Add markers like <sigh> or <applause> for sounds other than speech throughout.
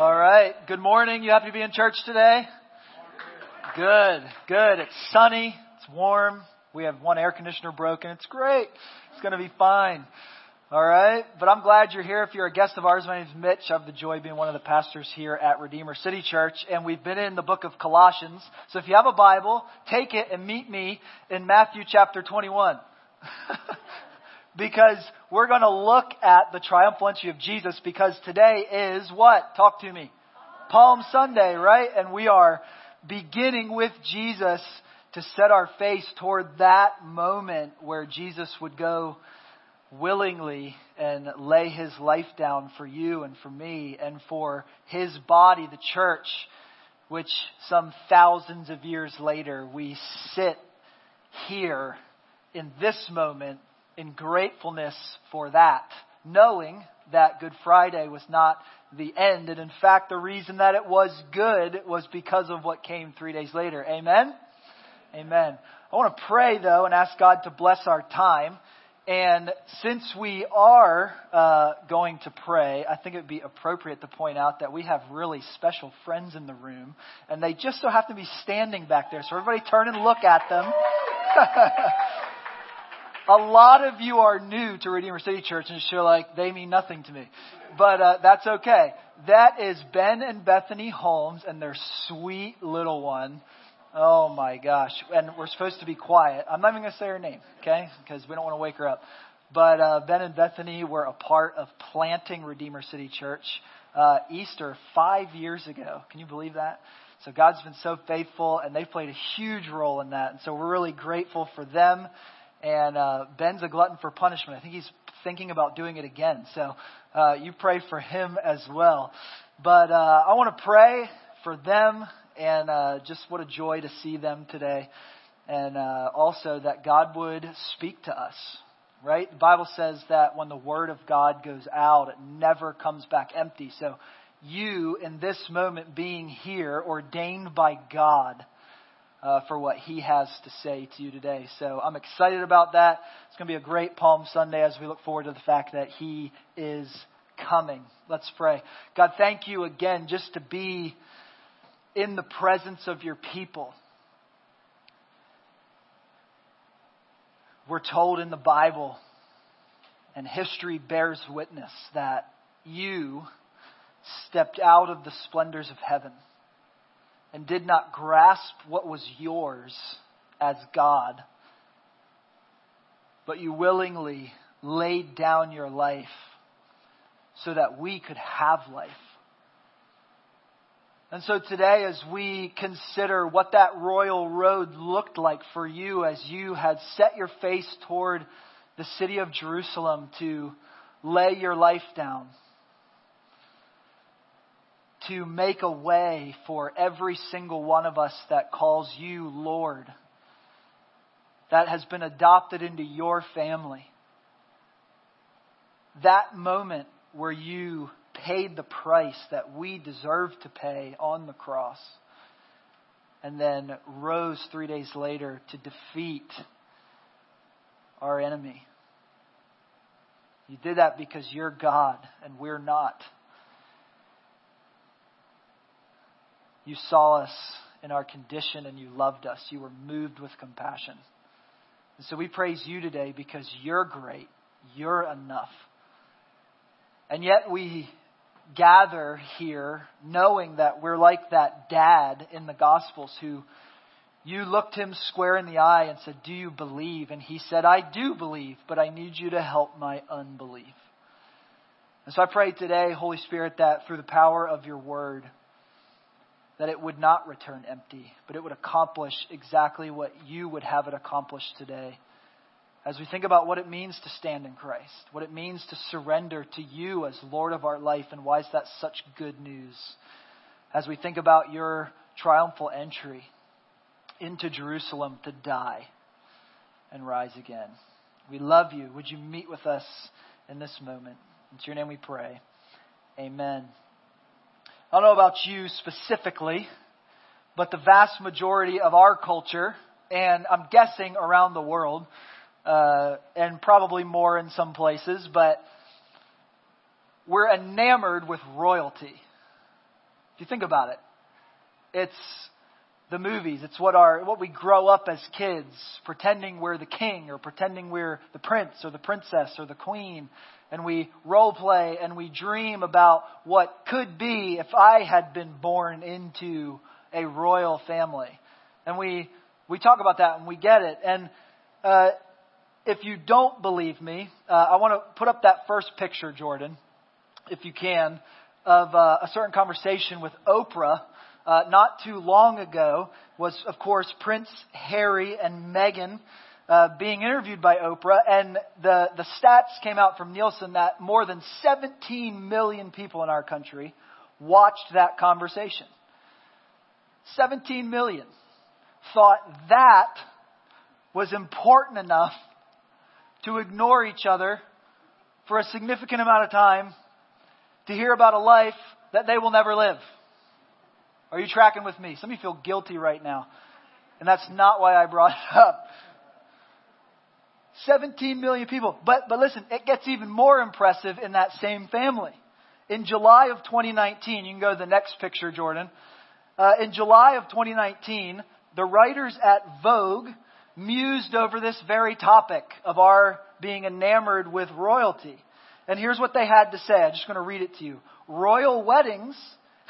All right. Good morning. You happy to be in church today? Good. Good. It's sunny. It's warm. We have one air conditioner broken. It's great. It's going to be fine. All right. But I'm glad you're here. If you're a guest of ours, my name is Mitch. I have the joy of being one of the pastors here at Redeemer City Church. And we've been in the book of Colossians. So if you have a Bible, take it and meet me in Matthew chapter 21. <laughs> because we're going to look at the triumphal entry of Jesus because today is what? Talk to me. Palm Sunday, right? And we are beginning with Jesus to set our face toward that moment where Jesus would go willingly and lay his life down for you and for me and for his body, the church, which some thousands of years later we sit here in this moment in gratefulness for that, knowing that Good Friday was not the end. And in fact, the reason that it was good was because of what came three days later. Amen? Amen. I want to pray, though, and ask God to bless our time. And since we are uh, going to pray, I think it would be appropriate to point out that we have really special friends in the room, and they just so happen to be standing back there. So everybody turn and look at them. <laughs> a lot of you are new to Redeemer City Church and you're like, they mean nothing to me. But uh, that's okay. That is Ben and Bethany Holmes and their sweet little one. Oh my gosh. And we're supposed to be quiet. I'm not even going to say her name, okay? Because we don't want to wake her up. But uh, Ben and Bethany were a part of planting Redeemer City Church uh, Easter five years ago. Can you believe that? So God's been so faithful, and they've played a huge role in that. And so we're really grateful for them and uh, Ben's a glutton for punishment. I think he's thinking about doing it again. So uh, you pray for him as well. But uh, I want to pray for them, and uh, just what a joy to see them today. And uh, also that God would speak to us, right? The Bible says that when the word of God goes out, it never comes back empty. So you, in this moment, being here, ordained by God, uh, for what he has to say to you today. So I'm excited about that. It's going to be a great Palm Sunday as we look forward to the fact that he is coming. Let's pray. God, thank you again just to be in the presence of your people. We're told in the Bible, and history bears witness, that you stepped out of the splendors of heaven and did not grasp what was yours as God, but you willingly laid down your life so that we could have life. And so today, as we consider what that royal road looked like for you as you had set your face toward the city of Jerusalem to lay your life down, to make a way for every single one of us that calls you Lord, that has been adopted into your family. That moment where you paid the price that we deserve to pay on the cross, and then rose three days later to defeat our enemy. You did that because you're God and we're not. You saw us in our condition and you loved us. You were moved with compassion. And so we praise you today because you're great. You're enough. And yet we gather here knowing that we're like that dad in the Gospels who you looked him square in the eye and said, Do you believe? And he said, I do believe, but I need you to help my unbelief. And so I pray today, Holy Spirit, that through the power of your word, that it would not return empty, but it would accomplish exactly what you would have it accomplish today. As we think about what it means to stand in Christ, what it means to surrender to you as Lord of our life, and why is that such good news? As we think about your triumphal entry into Jerusalem to die and rise again. We love you. Would you meet with us in this moment? It's your name we pray. Amen. I don't know about you specifically, but the vast majority of our culture, and I'm guessing around the world, uh, and probably more in some places, but we're enamored with royalty. If you think about it, it's the movies. It's what our what we grow up as kids, pretending we're the king or pretending we're the prince or the princess or the queen, and we role play and we dream about what could be if I had been born into a royal family. And we we talk about that and we get it. And uh, if you don't believe me, uh, I want to put up that first picture, Jordan, if you can, of uh, a certain conversation with Oprah uh, not too long ago was, of course, Prince Harry and Meghan uh, being interviewed by Oprah, and the, the stats came out from Nielsen that more than 17 million people in our country watched that conversation. 17 million thought that was important enough to ignore each other for a significant amount of time to hear about a life that they will never live. Are you tracking with me? Some of you feel guilty right now. And that's not why I brought it up. 17 million people. But, but listen, it gets even more impressive in that same family. In July of 2019, you can go to the next picture, Jordan. Uh, in July of 2019, the writers at Vogue mused over this very topic of our being enamored with royalty. And here's what they had to say. I'm just going to read it to you. Royal weddings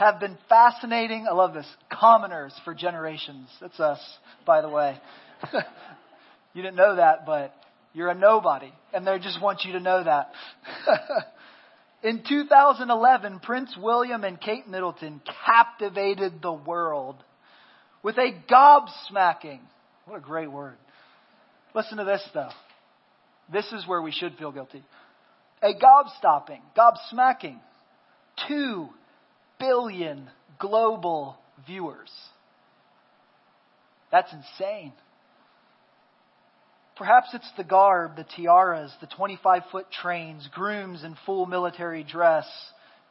have been fascinating, I love this, commoners for generations. That's us, by the way. <laughs> you didn't know that, but you're a nobody, and they just want you to know that. <laughs> In 2011, Prince William and Kate Middleton captivated the world with a gobsmacking. What a great word. Listen to this, though. This is where we should feel guilty. A gobstopping, gobsmacking, two billion global viewers. That's insane. Perhaps it's the garb, the tiaras, the 25 foot trains, grooms in full military dress.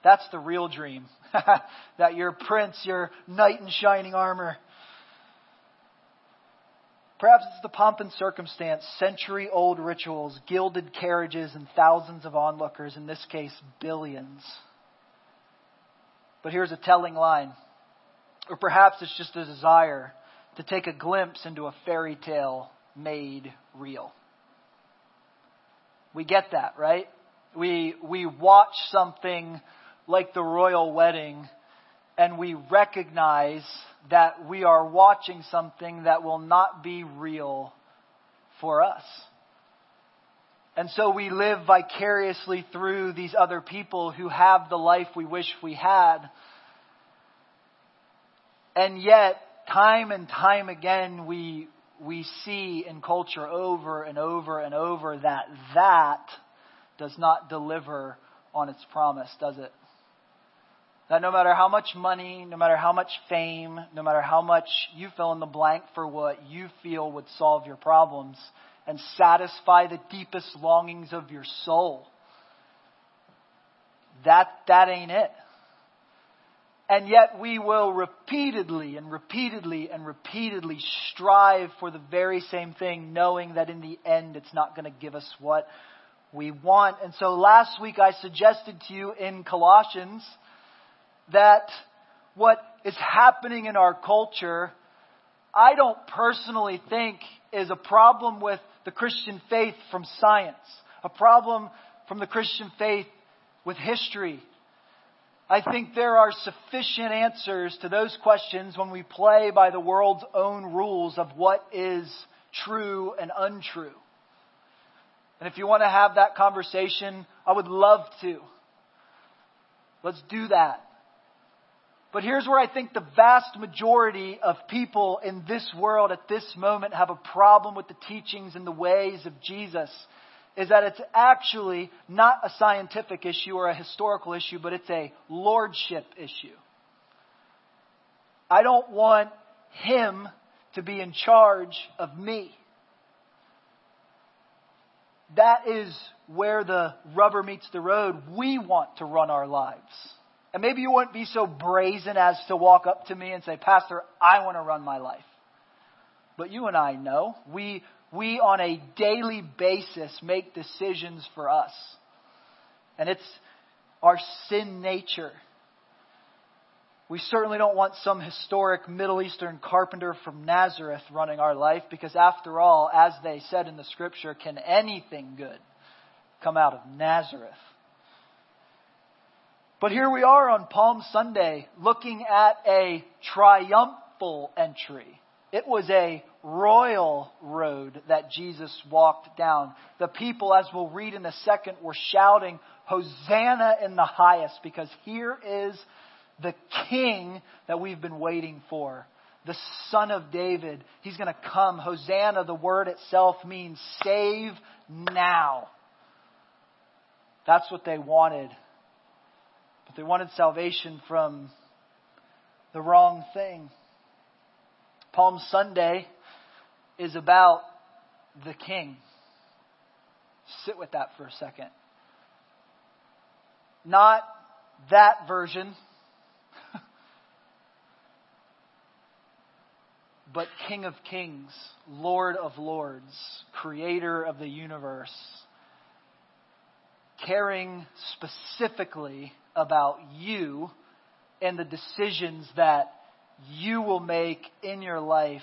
That's the real dream. <laughs> that your prince, your knight in shining armor. Perhaps it's the pomp and circumstance, century old rituals, gilded carriages, and thousands of onlookers, in this case, billions. But here's a telling line. Or perhaps it's just a desire to take a glimpse into a fairy tale made real. We get that, right? We, we watch something like the royal wedding and we recognize that we are watching something that will not be real for us. And so we live vicariously through these other people who have the life we wish we had. And yet, time and time again, we, we see in culture over and over and over that that does not deliver on its promise, does it? That no matter how much money, no matter how much fame, no matter how much you fill in the blank for what you feel would solve your problems, and satisfy the deepest longings of your soul. That, that ain't it. And yet we will repeatedly and repeatedly and repeatedly strive for the very same thing, knowing that in the end it's not going to give us what we want. And so last week I suggested to you in Colossians that what is happening in our culture, I don't personally think is a problem with the Christian faith from science, a problem from the Christian faith with history. I think there are sufficient answers to those questions when we play by the world's own rules of what is true and untrue. And if you want to have that conversation, I would love to. Let's do that. But here's where I think the vast majority of people in this world at this moment have a problem with the teachings and the ways of Jesus is that it's actually not a scientific issue or a historical issue, but it's a lordship issue. I don't want him to be in charge of me. That is where the rubber meets the road. We want to run our lives. And maybe you wouldn't be so brazen as to walk up to me and say, Pastor, I want to run my life. But you and I know we, we on a daily basis make decisions for us. And it's our sin nature. We certainly don't want some historic Middle Eastern carpenter from Nazareth running our life because, after all, as they said in the scripture, can anything good come out of Nazareth? But here we are on Palm Sunday looking at a triumphal entry. It was a royal road that Jesus walked down. The people, as we'll read in a second, were shouting, Hosanna in the highest, because here is the king that we've been waiting for. The son of David. He's going to come. Hosanna, the word itself means save now. That's what they wanted. But they wanted salvation from the wrong thing. Palm Sunday is about the king. Sit with that for a second. Not that version, <laughs> but King of Kings, Lord of Lords, Creator of the universe, caring specifically about you and the decisions that you will make in your life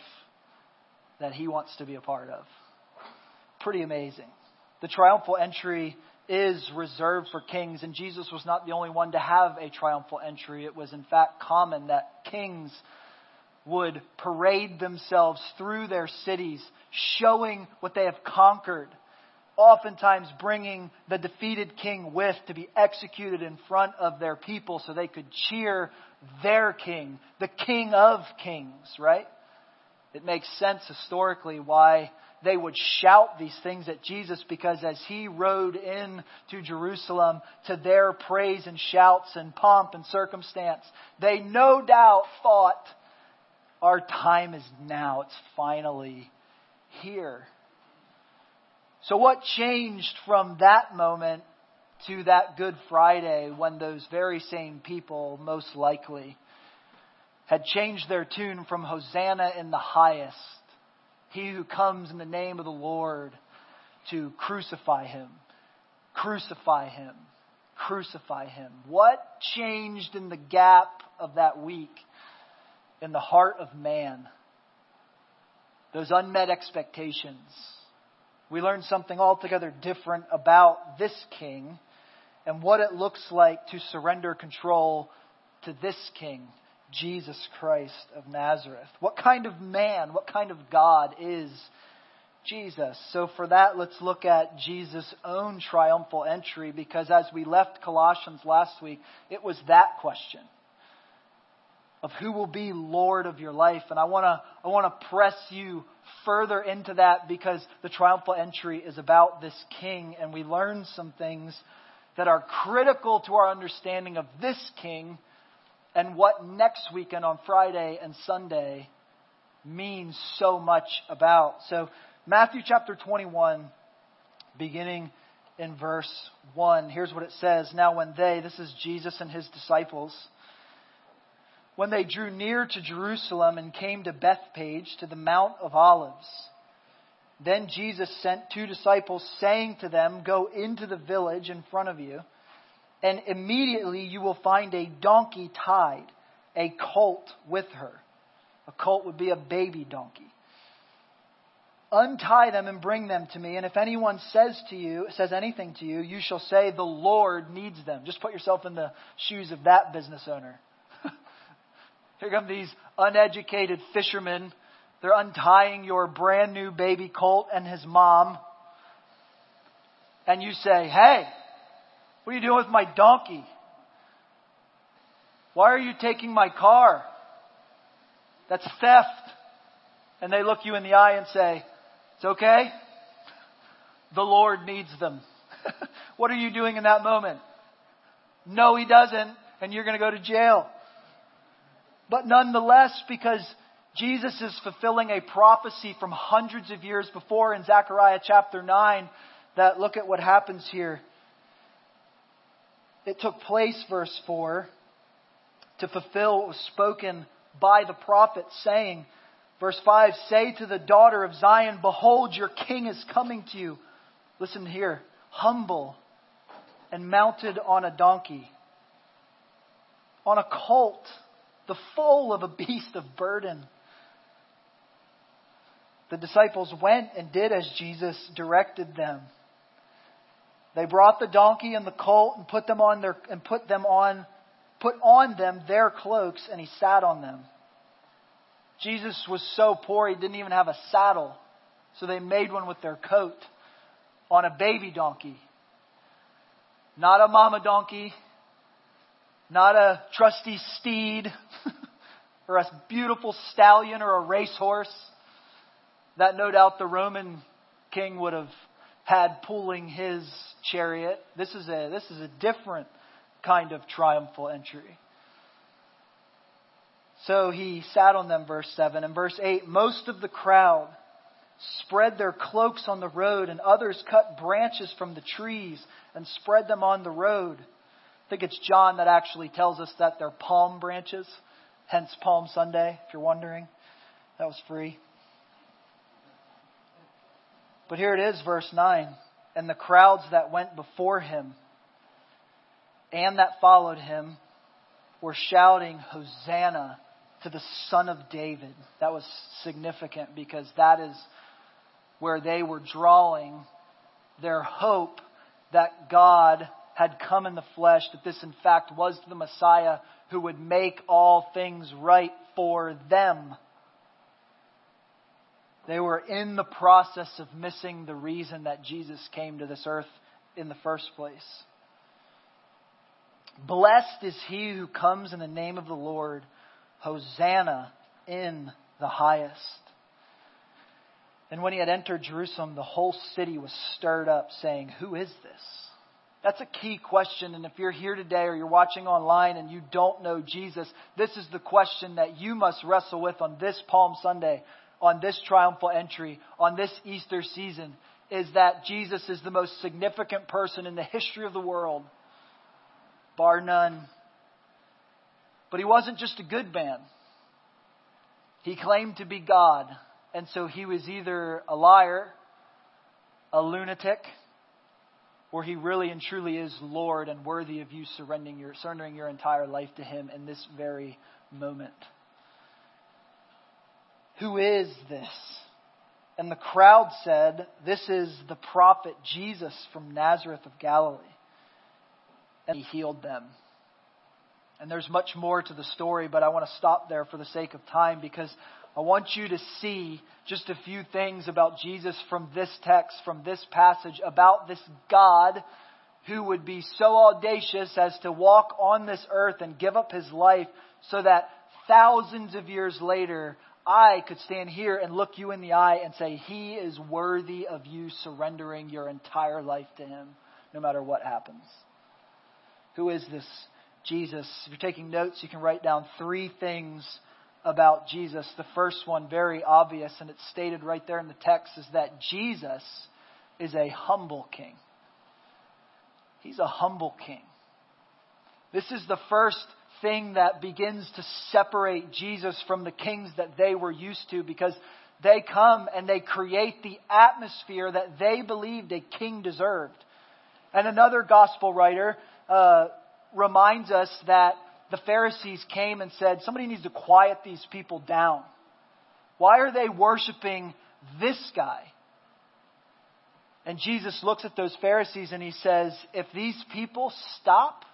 that He wants to be a part of. Pretty amazing. The triumphal entry is reserved for kings, and Jesus was not the only one to have a triumphal entry. It was, in fact, common that kings would parade themselves through their cities, showing what they have conquered, oftentimes bringing the defeated king with to be executed in front of their people so they could cheer their king, the king of kings, right? It makes sense historically why they would shout these things at Jesus because as he rode in to Jerusalem to their praise and shouts and pomp and circumstance, they no doubt thought, our time is now. It's finally here. So what changed from that moment to that Good Friday when those very same people, most likely, had changed their tune from Hosanna in the highest, he who comes in the name of the Lord, to crucify him, crucify him, crucify him. What changed in the gap of that week in the heart of man? Those unmet expectations. We learn something altogether different about this king and what it looks like to surrender control to this king, Jesus Christ of Nazareth. What kind of man, what kind of God is Jesus? So, for that, let's look at Jesus' own triumphal entry because as we left Colossians last week, it was that question of who will be Lord of your life. And I want to I want to press you further into that because the triumphal entry is about this king and we learn some things that are critical to our understanding of this king and what next weekend on Friday and Sunday means so much about. So, Matthew chapter 21, beginning in verse 1, here's what it says Now, when they, this is Jesus and his disciples, when they drew near to Jerusalem and came to Bethphage to the Mount of Olives, then Jesus sent two disciples, saying to them, Go into the village in front of you, and immediately you will find a donkey tied, a colt with her. A colt would be a baby donkey. Untie them and bring them to me, and if anyone says to you, says anything to you, you shall say, The Lord needs them. Just put yourself in the shoes of that business owner. Here come these uneducated fishermen they're untying your brand new baby colt and his mom. And you say, Hey, what are you doing with my donkey? Why are you taking my car? That's theft. And they look you in the eye and say, It's okay. The Lord needs them. <laughs> what are you doing in that moment? No, He doesn't. And you're going to go to jail. But nonetheless, because Jesus is fulfilling a prophecy from hundreds of years before in Zechariah chapter 9 that look at what happens here. It took place, verse 4, to fulfill what was spoken by the prophet, saying, verse 5, Say to the daughter of Zion, Behold, your king is coming to you. Listen here, humble and mounted on a donkey, on a colt the foal of a <laughs> beast of burden. The disciples went and did as Jesus directed them. They brought the donkey and the colt and put them on their and put them on put on them their cloaks and he sat on them. Jesus was so poor he didn't even have a saddle. So they made one with their coat on a baby donkey. Not a mama donkey, not a trusty steed, <laughs> or a beautiful stallion or a racehorse that no doubt the Roman king would have had pulling his chariot. This is a, this is a different kind of triumphal entry. So he sat on them, verse 7. And verse 8 most of the crowd spread their cloaks on the road, and others cut branches from the trees and spread them on the road. I think it's John that actually tells us that they're palm branches, hence Palm Sunday, if you're wondering. That was free. But here it is, verse 9. And the crowds that went before him and that followed him were shouting, Hosanna to the Son of David. That was significant because that is where they were drawing their hope that God had come in the flesh, that this in fact was the Messiah who would make all things right for them. They were in the process of missing the reason that Jesus came to this earth in the first place. Blessed is he who comes in the name of the Lord. Hosanna in the highest. And when he had entered Jerusalem, the whole city was stirred up, saying, Who is this? That's a key question. And if you're here today or you're watching online and you don't know Jesus, this is the question that you must wrestle with on this Palm Sunday, on this triumphal entry, on this Easter season, is that Jesus is the most significant person in the history of the world, bar none. But he wasn't just a good man. He claimed to be God. And so he was either a liar, a lunatic, or he really and truly is Lord and worthy of you surrendering your, surrendering your entire life to him in this very moment. Who is this? And the crowd said, This is the prophet Jesus from Nazareth of Galilee. And he healed them. And there's much more to the story, but I want to stop there for the sake of time because I want you to see just a few things about Jesus from this text, from this passage, about this God who would be so audacious as to walk on this earth and give up his life so that thousands of years later, I could stand here and look you in the eye and say, He is worthy of you surrendering your entire life to Him, no matter what happens. Who is this Jesus? If you're taking notes, you can write down three things about Jesus. The first one, very obvious, and it's stated right there in the text, is that Jesus is a humble king. He's a humble king. This is the first thing that begins to separate Jesus from the kings that they were used to because they come and they create the atmosphere that they believed a king deserved. And another gospel writer uh, reminds us that the Pharisees came and said, somebody needs to quiet these people down. Why are they worshiping this guy? And Jesus looks at those Pharisees and he says, if these people stop,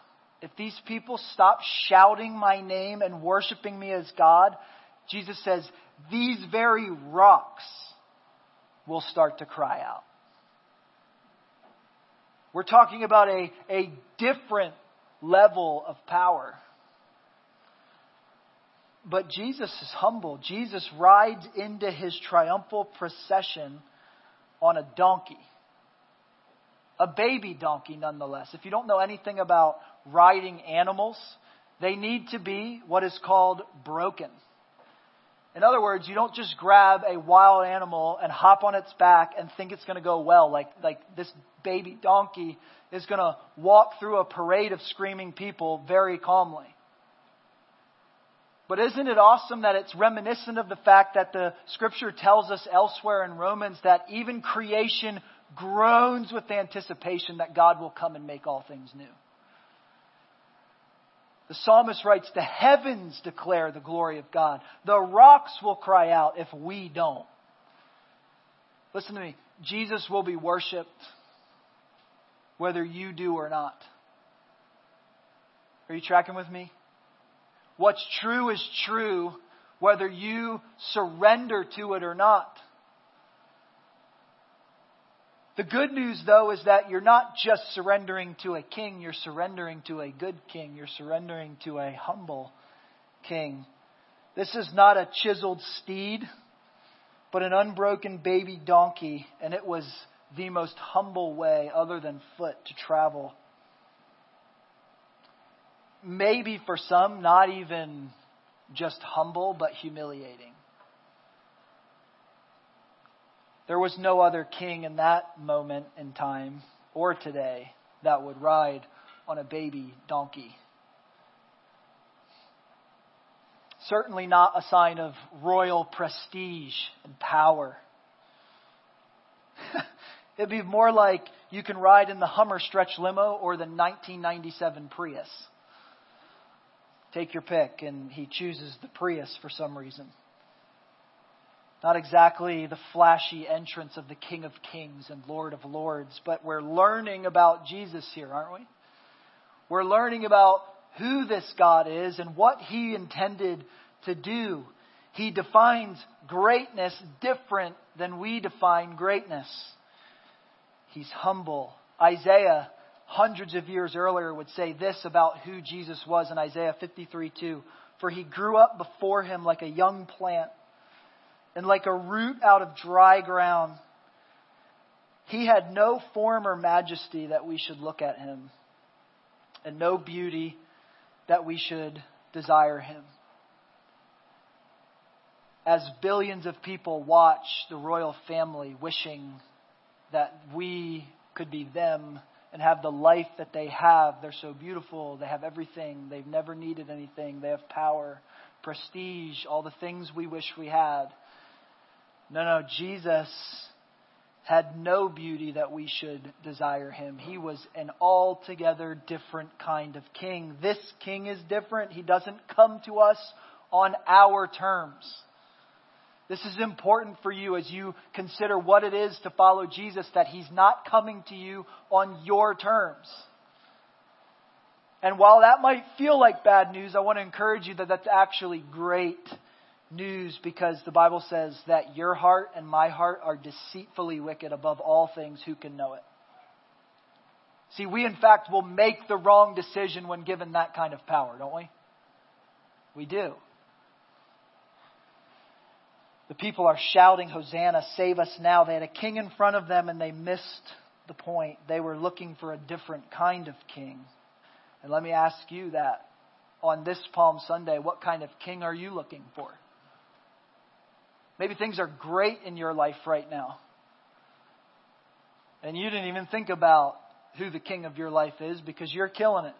if these people stop shouting my name and worshiping me as God, Jesus says, these very rocks will start to cry out. We're talking about a, a different level of power. But Jesus is humble. Jesus rides into his triumphal procession on a donkey. A baby donkey, nonetheless. If you don't know anything about riding animals, they need to be what is called broken. In other words, you don't just grab a wild animal and hop on its back and think it's going to go well. Like, like this baby donkey is going to walk through a parade of screaming people very calmly. But isn't it awesome that it's reminiscent of the fact that the scripture tells us elsewhere in Romans that even creation groans with anticipation that God will come and make all things new? The psalmist writes, The heavens declare the glory of God. The rocks will cry out if we don't. Listen to me. Jesus will be worshiped whether you do or not. Are you tracking with me? What's true is true whether you surrender to it or not. The good news, though, is that you're not just surrendering to a king, you're surrendering to a good king. You're surrendering to a humble king. This is not a chiseled steed, but an unbroken baby donkey, and it was the most humble way, other than foot, to travel. Maybe for some, not even just humble, but humiliating. There was no other king in that moment in time or today that would ride on a baby donkey. Certainly not a sign of royal prestige and power. <laughs> It'd be more like you can ride in the Hummer stretch limo or the 1997 Prius. Take your pick, and he chooses the Prius for some reason. Not exactly the flashy entrance of the King of Kings and Lord of Lords, but we're learning about Jesus here, aren't we? We're learning about who this God is and what he intended to do. He defines greatness different than we define greatness. He's humble. Isaiah, hundreds of years earlier, would say this about who Jesus was in Isaiah 53 2. For he grew up before him like a young plant and like a root out of dry ground. He had no form or majesty that we should look at him, and no beauty that we should desire him. As billions of people watch the royal family wishing that we could be them and have the life that they have, they're so beautiful, they have everything, they've never needed anything, they have power, prestige, all the things we wish we had. No, no, Jesus had no beauty that we should desire him. He was an altogether different kind of king. This king is different. He doesn't come to us on our terms. This is important for you as you consider what it is to follow Jesus, that he's not coming to you on your terms. And while that might feel like bad news, I want to encourage you that that's actually great news because the Bible says that your heart and my heart are deceitfully wicked above all things. Who can know it? See, we in fact will make the wrong decision when given that kind of power, don't we? We do. The people are shouting, Hosanna, save us now. They had a king in front of them and they missed the point. They were looking for a different kind of king. And let me ask you that on this Palm Sunday, what kind of king are you looking for? Maybe things are great in your life right now. And you didn't even think about who the king of your life is because you're killing it.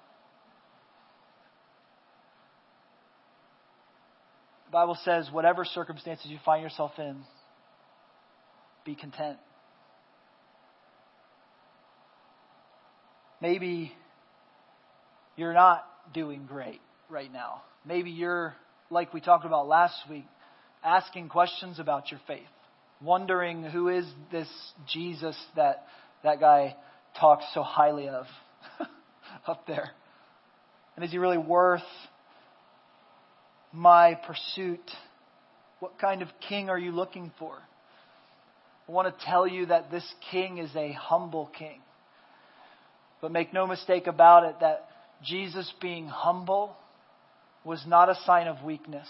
The Bible says, whatever circumstances you find yourself in, be content. Maybe you're not doing great right now. Maybe you're, like we talked about last week, asking questions about your faith, wondering who is this Jesus that that guy talks so highly of <laughs> up there? And is he really worth my pursuit? What kind of king are you looking for? I want to tell you that this king is a humble king. But make no mistake about it that Jesus being humble was not a sign of weakness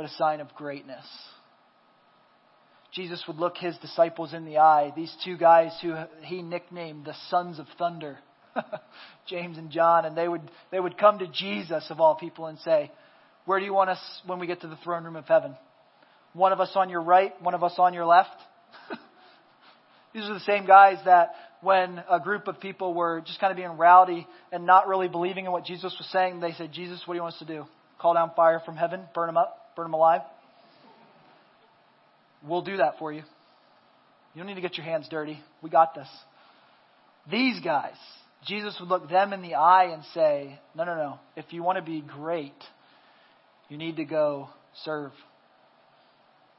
but a sign of greatness. Jesus would look his disciples in the eye, these two guys who he nicknamed the sons of thunder, <laughs> James and John, and they would, they would come to Jesus, of all people, and say, Where do you want us when we get to the throne room of heaven? One of us on your right, one of us on your left? <laughs> These are the same guys that when a group of people were just kind of being rowdy and not really believing in what Jesus was saying, they said, Jesus, what do you want us to do? Call down fire from heaven, burn them up? burn them alive? We'll do that for you. You don't need to get your hands dirty. We got this. These guys, Jesus would look them in the eye and say, No, no, no. If you want to be great, you need to go serve.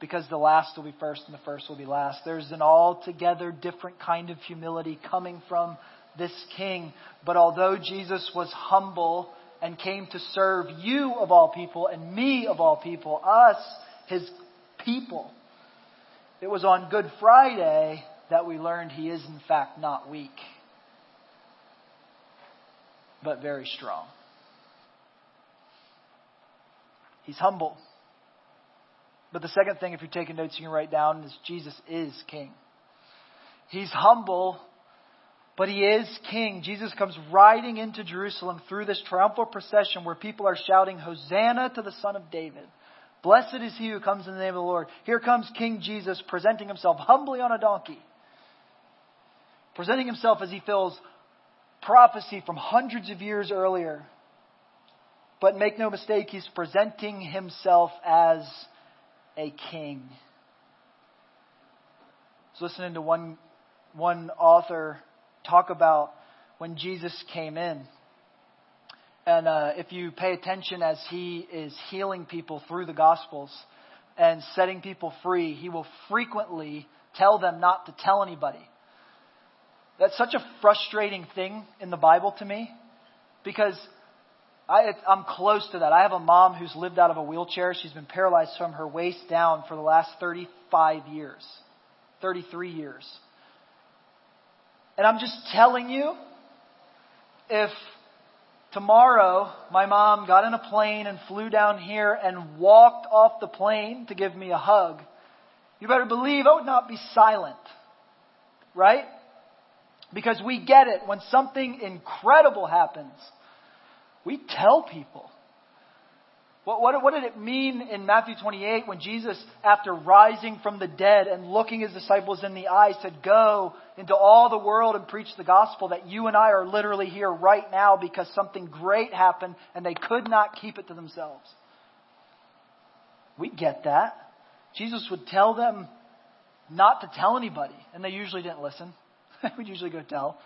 Because the last will be first and the first will be last. There's an altogether different kind of humility coming from this king. But although Jesus was humble and came to serve you of all people and me of all people, us, his people, it was on Good Friday that we learned he is in fact not weak, but very strong. He's humble. But the second thing, if you're taking notes, you can write down, is Jesus is king. He's humble, but he is king. Jesus comes riding into Jerusalem through this triumphal procession where people are shouting, Hosanna to the Son of David. Blessed is he who comes in the name of the Lord. Here comes King Jesus presenting himself humbly on a donkey. Presenting himself as he fills prophecy from hundreds of years earlier. But make no mistake, he's presenting himself as a king. I was listening to one, one author talk about when Jesus came in. And uh, if you pay attention as he is healing people through the Gospels and setting people free, he will frequently tell them not to tell anybody. That's such a frustrating thing in the Bible to me because I, I'm close to that. I have a mom who's lived out of a wheelchair. She's been paralyzed from her waist down for the last 35 years, 33 years. And I'm just telling you, if tomorrow my mom got in a plane and flew down here and walked off the plane to give me a hug, you better believe I would not be silent. Right? Because we get it. When something incredible happens, we tell people. What, what, what, did it mean in Matthew 28 when Jesus, after rising from the dead and looking his disciples in the eye, said, Go into all the world and preach the gospel? That you and I are literally here right now because something great happened and they could not keep it to themselves. We get that. Jesus would tell them not to tell anybody, and they usually didn't listen. <laughs> We'd usually go tell.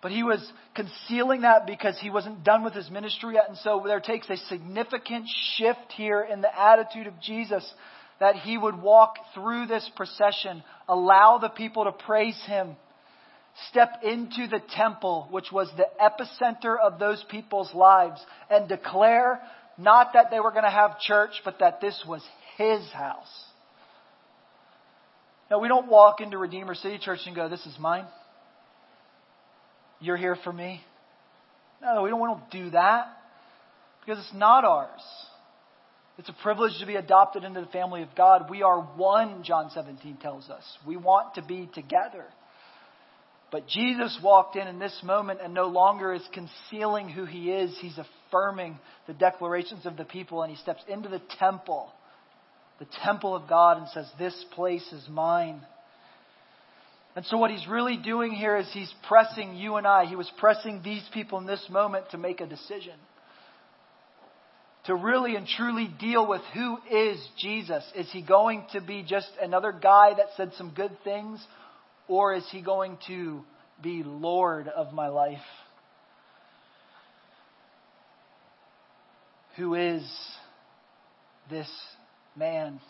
But he was concealing that because he wasn't done with his ministry yet. And so there takes a significant shift here in the attitude of Jesus that he would walk through this procession, allow the people to praise him, step into the temple, which was the epicenter of those people's lives, and declare not that they were going to have church, but that this was his house. Now, we don't walk into Redeemer City Church and go, This is mine. You're here for me. No, we don't, we don't do that because it's not ours. It's a privilege to be adopted into the family of God. We are one, John 17 tells us. We want to be together. But Jesus walked in in this moment and no longer is concealing who he is. He's affirming the declarations of the people and he steps into the temple, the temple of God, and says, This place is mine. And so, what he's really doing here is he's pressing you and I, he was pressing these people in this moment to make a decision. To really and truly deal with who is Jesus. Is he going to be just another guy that said some good things? Or is he going to be Lord of my life? Who is this man?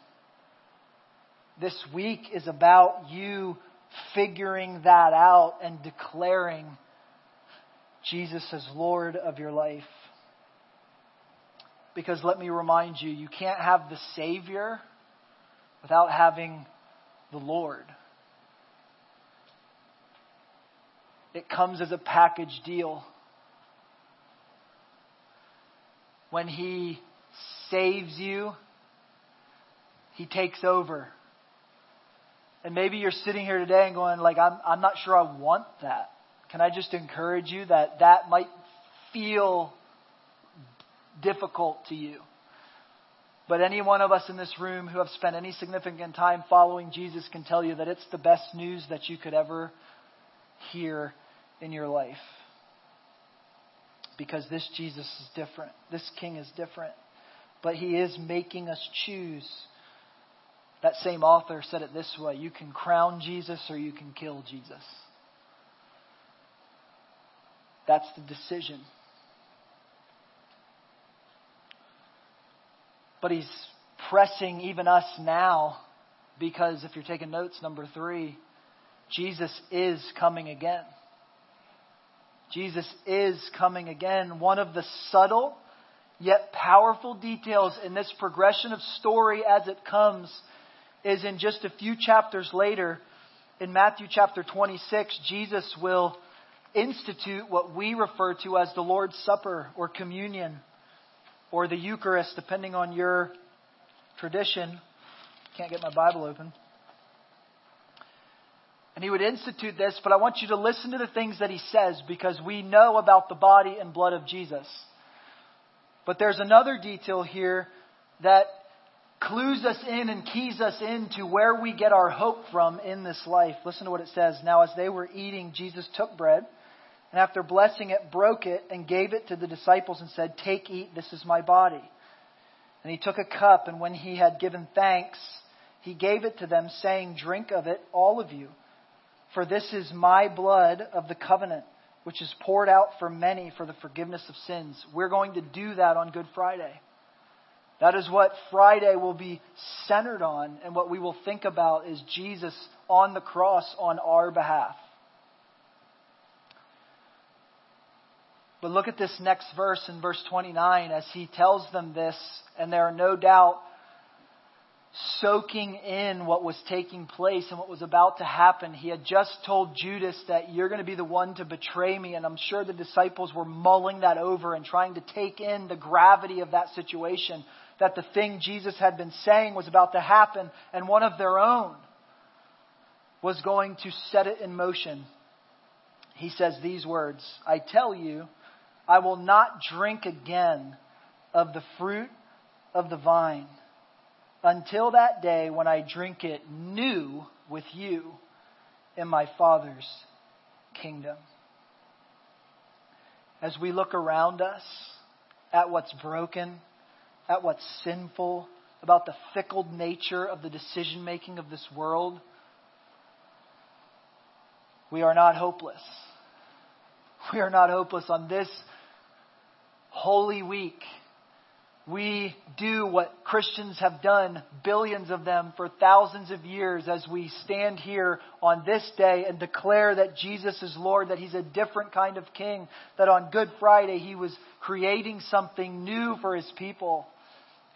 This week is about you figuring that out and declaring Jesus as Lord of your life. Because let me remind you, you can't have the Savior without having the Lord. It comes as a package deal. When He saves you, He takes over. And maybe you're sitting here today and going, like, I'm, I'm not sure I want that. Can I just encourage you that that might feel difficult to you? But any one of us in this room who have spent any significant time following Jesus can tell you that it's the best news that you could ever hear in your life. Because this Jesus is different. This King is different. But he is making us choose that same author said it this way you can crown Jesus or you can kill Jesus. That's the decision. But he's pressing even us now because if you're taking notes, number three, Jesus is coming again. Jesus is coming again. One of the subtle yet powerful details in this progression of story as it comes is in just a few chapters later, in Matthew chapter 26, Jesus will institute what we refer to as the Lord's Supper or communion or the Eucharist, depending on your tradition. Can't get my Bible open. And he would institute this, but I want you to listen to the things that he says because we know about the body and blood of Jesus. But there's another detail here that clues us in and keys us into where we get our hope from in this life. Listen to what it says. Now, as they were eating, Jesus took bread, and after blessing it, broke it and gave it to the disciples and said, Take, eat, this is my body. And he took a cup, and when he had given thanks, he gave it to them, saying, Drink of it, all of you. For this is my blood of the covenant, which is poured out for many for the forgiveness of sins. We're going to do that on Good Friday. That is what Friday will be centered on, and what we will think about is Jesus on the cross on our behalf. But look at this next verse in verse 29 as he tells them this, and there are no doubt soaking in what was taking place and what was about to happen. He had just told Judas that you're going to be the one to betray me, and I'm sure the disciples were mulling that over and trying to take in the gravity of that situation that the thing Jesus had been saying was about to happen, and one of their own was going to set it in motion. He says these words I tell you, I will not drink again of the fruit of the vine until that day when I drink it new with you in my Father's kingdom. As we look around us at what's broken, at what's sinful, about the fickle nature of the decision making of this world, we are not hopeless. <laughs> We are not hopeless on this Holy Week. We do what Christians have done, billions of them, for thousands of years as we stand here on this day and declare that Jesus is Lord, that He's a different kind of King, that on Good Friday He was creating something new for His people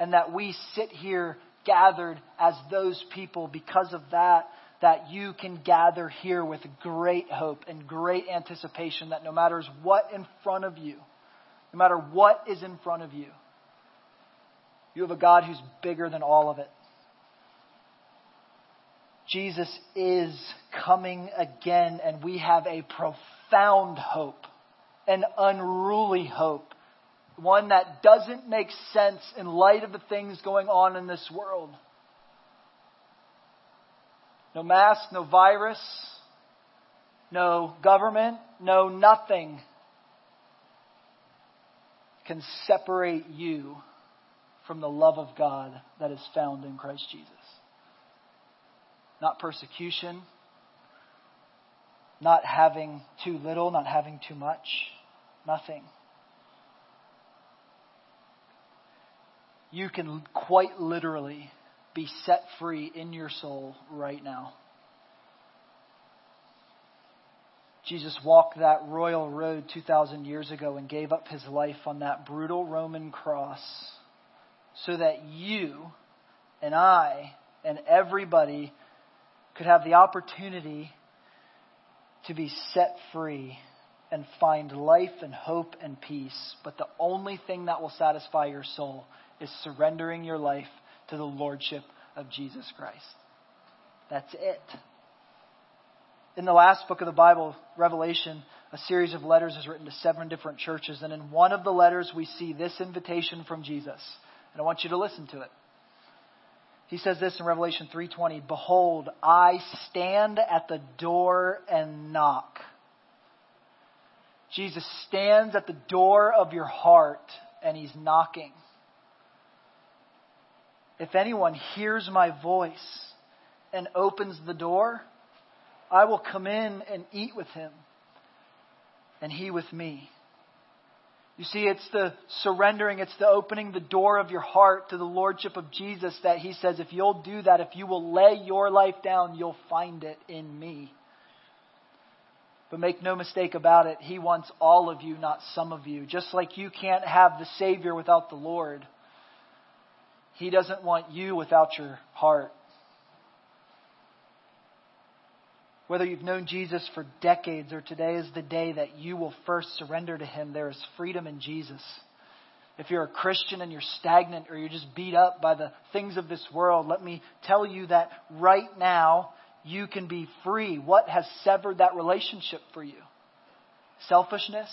and that we sit here gathered as those people because of that, that you can gather here with great hope and great anticipation that no matter what in front of you, no matter what is in front of you, you have a God who's bigger than all of it. Jesus is coming again, and we have a profound hope, an unruly hope one that doesn't make sense in light of the things going on in this world. No mask, no virus, no government, no nothing can separate you from the love of God that is found in Christ Jesus. Not persecution, not having too little, not having too much, nothing. You can quite literally be set free in your soul right now. Jesus walked that royal road 2,000 years ago and gave up his life on that brutal Roman cross so that you and I and everybody could have the opportunity to be set free and find life and hope and peace. But the only thing that will satisfy your soul is surrendering your life to the Lordship of Jesus Christ. That's it. In the last book of the Bible, Revelation, a series of letters is written to seven different churches, and in one of the letters we see this invitation from Jesus. And I want you to listen to it. He says this in Revelation 3:20, "Behold, I stand at the door and knock." Jesus stands at the door of your heart and he's knocking. If anyone hears my voice and opens the door, I will come in and eat with him, and He with me. You see, it's the surrendering, it's the opening the door of your heart to the Lordship of Jesus that He says, if you'll do that, if you will lay your life down, you'll find it in me. But make no mistake about it, He wants all of you, not some of you. Just like you can't have the Savior without the Lord, He doesn't want you without your heart. Whether you've known Jesus for decades or today is the day that you will first surrender to Him, there is freedom in Jesus. If you're a Christian and you're stagnant or you're just beat up by the things of this world, let me tell you that right now you can be free. What has severed that relationship for you? Selfishness?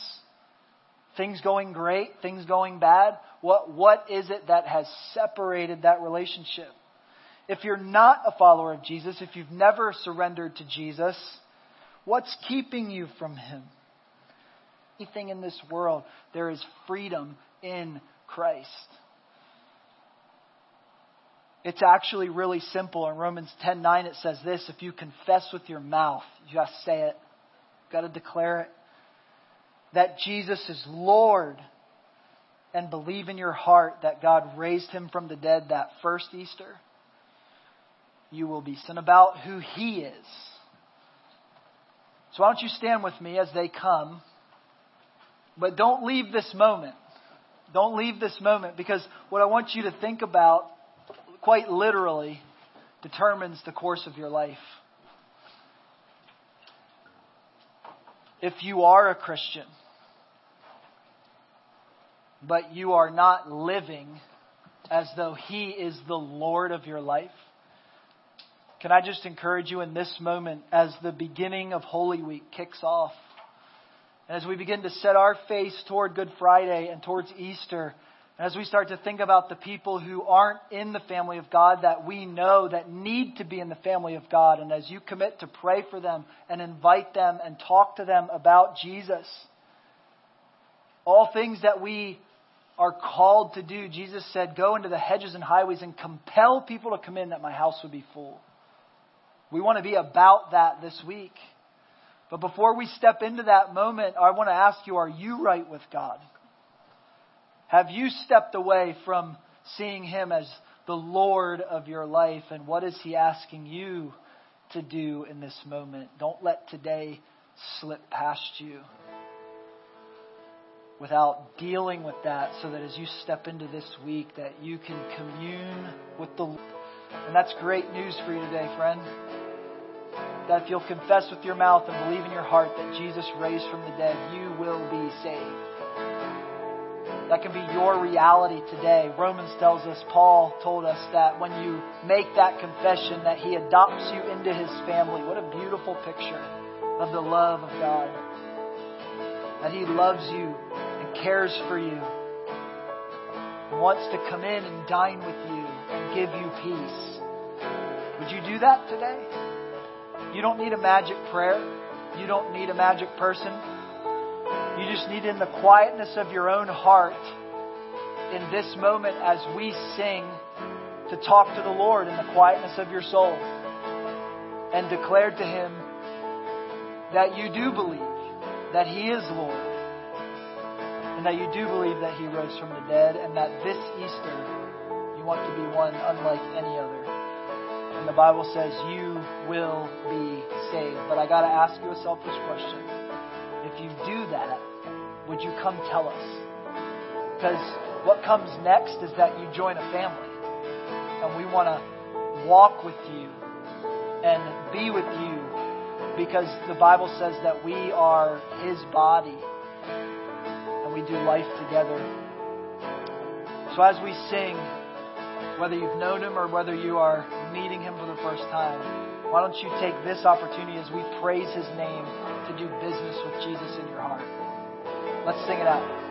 Things going great? Things going bad? What, what is it that has separated that relationship? If you're not a follower of Jesus, if you've never surrendered to Jesus, what's keeping you from Him? Anything in this world, there is freedom in Christ. It's actually really simple. In Romans 10:9 it says this, if you confess with your mouth, you got to say it. You got to declare it that Jesus is Lord and believe in your heart that God raised him from the dead that first Easter, you will be sent about who he is. So why don't you stand with me as they come? But don't leave this moment. Don't leave this moment because what I want you to think about quite literally determines the course of your life. If you are a Christian, but you are not living as though He is the Lord of your life, can I just encourage you in this moment as the beginning of Holy Week kicks off? And as we begin to set our face toward Good Friday and towards Easter, as we start to think about the people who aren't in the family of God that we know that need to be in the family of God, and as you commit to pray for them and invite them and talk to them about Jesus, all things that we are called to do, Jesus said, go into the hedges and highways and compel people to come in that my house would be full. We want to be about that this week. But before we step into that moment, I want to ask you, are you right with God? Have you stepped away from seeing Him as the Lord of your life? And what is He asking you to do in this moment? Don't let today slip past you without dealing with that so that as you step into this week that you can commune with the Lord. and that's great news for you today friend that if you'll confess with your mouth and believe in your heart that Jesus raised from the dead you will be saved that can be your reality today. Romans tells us, Paul told us that when you make that confession that he adopts you into his family. What a beautiful picture of the love of God. That he loves you cares for you and wants to come in and dine with you and give you peace. Would you do that today? You don't need a magic prayer. You don't need a magic person. You just need, in the quietness of your own heart, in this moment as we sing, to talk to the Lord in the quietness of your soul and declare to Him that you do believe that He is Lord and that you do believe that He rose from the dead and that this Easter you want to be one unlike any other. And the Bible says you will be saved. But I got to ask you a selfish question. If you do that, would you come tell us? Because what comes next is that you join a family. And we want to walk with you and be with you because the Bible says that we are His body we do life together. So as we sing, whether you've known Him or whether you are meeting Him for the first time, why don't you take this opportunity as we praise His name to do business with Jesus in your heart? Let's sing it out.